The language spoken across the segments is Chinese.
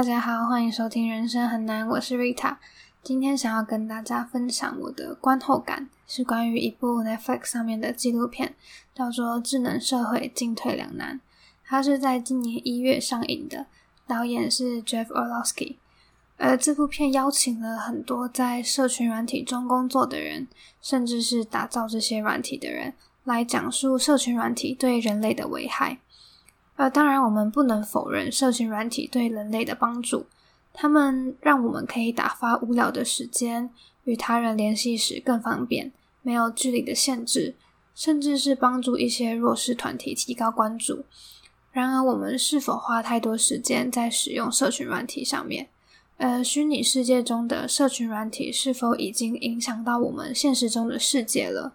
大家好，欢迎收听《人生很难》，我是 Rita。今天想要跟大家分享我的观后感，是关于一部 Netflix 上面的纪录片，叫做《智能社会进退两难》。它是在今年一月上映的，导演是 Jeff Orlowski。而这部片邀请了很多在社群软体中工作的人，甚至是打造这些软体的人，来讲述社群软体对人类的危害。呃，当然，我们不能否认社群软体对人类的帮助。他们让我们可以打发无聊的时间，与他人联系时更方便，没有距离的限制，甚至是帮助一些弱势团体提高关注。然而，我们是否花太多时间在使用社群软体上面？呃，虚拟世界中的社群软体是否已经影响到我们现实中的世界了？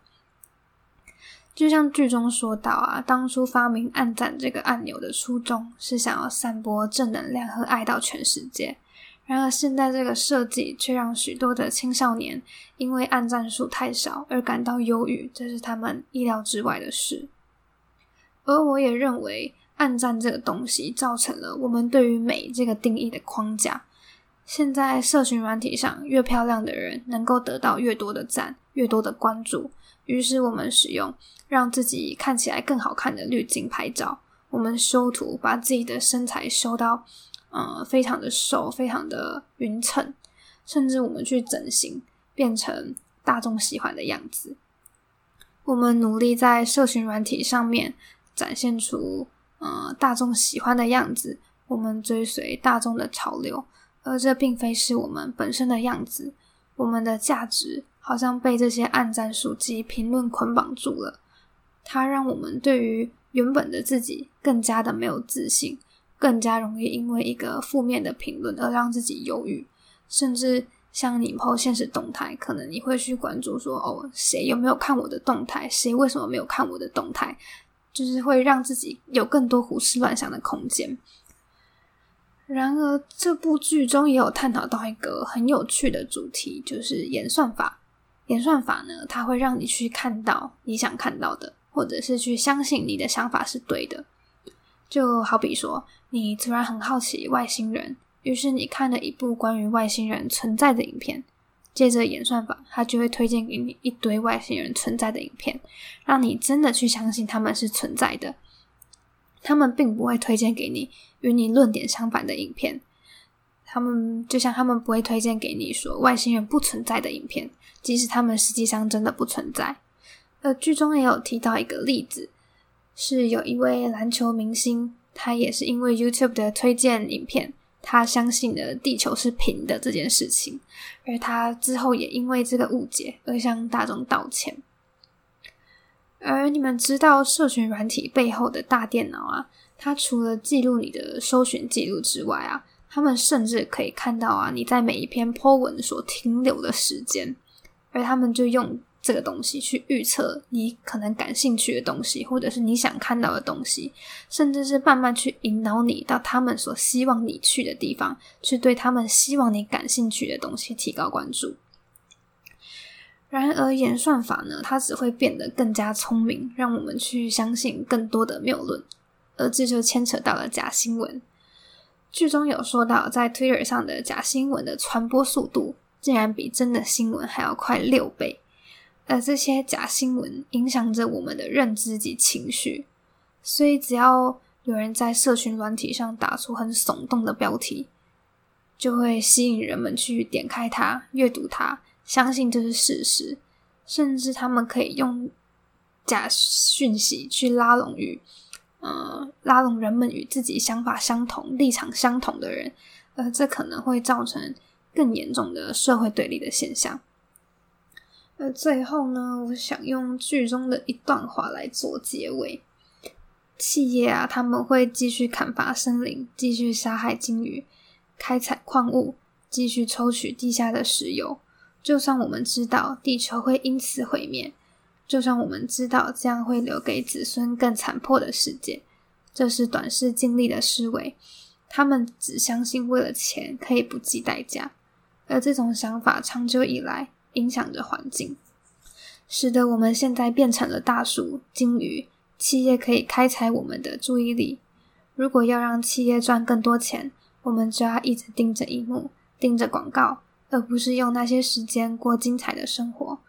就像剧中说到啊，当初发明暗赞这个按钮的初衷是想要散播正能量和爱到全世界。然而现在这个设计却让许多的青少年因为暗赞数太少而感到忧郁，这是他们意料之外的事。而我也认为，暗赞这个东西造成了我们对于美这个定义的框架。现在社群软体上，越漂亮的人能够得到越多的赞，越多的关注。于是我们使用让自己看起来更好看的滤镜拍照，我们修图，把自己的身材修到，呃，非常的瘦，非常的匀称，甚至我们去整形，变成大众喜欢的样子。我们努力在社群软体上面展现出，呃，大众喜欢的样子，我们追随大众的潮流，而这并非是我们本身的样子，我们的价值。好像被这些暗赞数及评论捆绑住了，它让我们对于原本的自己更加的没有自信，更加容易因为一个负面的评论而让自己忧郁，甚至像你 po 现实动态，可能你会去关注说，哦，谁有没有看我的动态？谁为什么没有看我的动态？就是会让自己有更多胡思乱想的空间。然而，这部剧中也有探讨到一个很有趣的主题，就是演算法。演算法呢，它会让你去看到你想看到的，或者是去相信你的想法是对的。就好比说，你突然很好奇外星人，于是你看了一部关于外星人存在的影片，接着演算法它就会推荐给你一堆外星人存在的影片，让你真的去相信他们是存在的。他们并不会推荐给你与你论点相反的影片。他们就像他们不会推荐给你说外星人不存在的影片，即使他们实际上真的不存在。呃，剧中也有提到一个例子，是有一位篮球明星，他也是因为 YouTube 的推荐影片，他相信了地球是平的这件事情，而他之后也因为这个误解而向大众道歉。而你们知道社群软体背后的大电脑啊，它除了记录你的搜寻记录之外啊。他们甚至可以看到啊，你在每一篇 po 文所停留的时间，而他们就用这个东西去预测你可能感兴趣的东西，或者是你想看到的东西，甚至是慢慢去引导你到他们所希望你去的地方，去对他们希望你感兴趣的东西提高关注。然而，演算法呢，它只会变得更加聪明，让我们去相信更多的谬论，而这就牵扯到了假新闻。剧中有说到，在 Twitter 上的假新闻的传播速度竟然比真的新闻还要快六倍，而这些假新闻影响着我们的认知及情绪，所以只要有人在社群软体上打出很耸动的标题，就会吸引人们去点开它、阅读它，相信这是事实，甚至他们可以用假讯息去拉拢与。呃，拉拢人们与自己想法相同、立场相同的人，呃，这可能会造成更严重的社会对立的现象。而最后呢，我想用剧中的一段话来做结尾：企业啊，他们会继续砍伐森林，继续杀害鲸鱼，开采矿物，继续抽取地下的石油。就算我们知道地球会因此毁灭。就算我们知道这样会留给子孙更残破的世界，这是短视尽力的思维。他们只相信为了钱可以不计代价，而这种想法长久以来影响着环境，使得我们现在变成了大树、鲸鱼。企业可以开采我们的注意力。如果要让企业赚更多钱，我们就要一直盯着荧幕，盯着广告，而不是用那些时间过精彩的生活。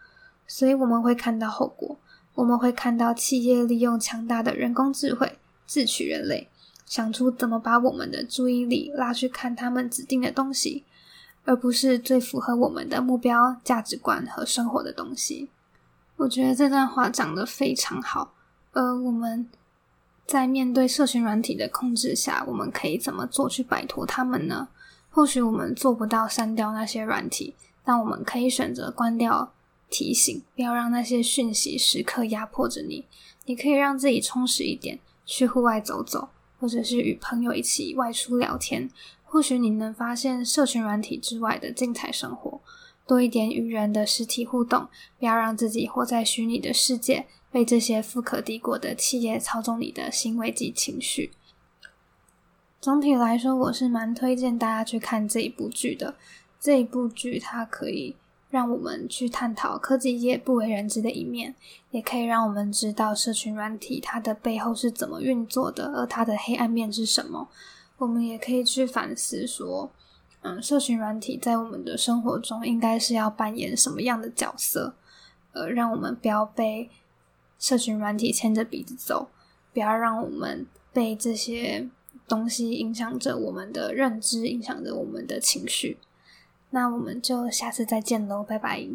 所以我们会看到后果，我们会看到企业利用强大的人工智慧自取人类，想出怎么把我们的注意力拉去看他们指定的东西，而不是最符合我们的目标、价值观和生活的东西。我觉得这段话讲得非常好。而我们在面对社群软体的控制下，我们可以怎么做去摆脱他们呢？或许我们做不到删掉那些软体，但我们可以选择关掉。提醒，不要让那些讯息时刻压迫着你。你可以让自己充实一点，去户外走走，或者是与朋友一起外出聊天。或许你能发现社群软体之外的精彩生活，多一点与人的实体互动。不要让自己活在虚拟的世界，被这些富可敌国的企业操纵你的行为及情绪。总体来说，我是蛮推荐大家去看这一部剧的。这一部剧它可以。让我们去探讨科技业不为人知的一面，也可以让我们知道社群软体它的背后是怎么运作的，而它的黑暗面是什么。我们也可以去反思说，嗯，社群软体在我们的生活中应该是要扮演什么样的角色？呃，让我们不要被社群软体牵着鼻子走，不要让我们被这些东西影响着我们的认知，影响着我们的情绪。那我们就下次再见喽，拜拜。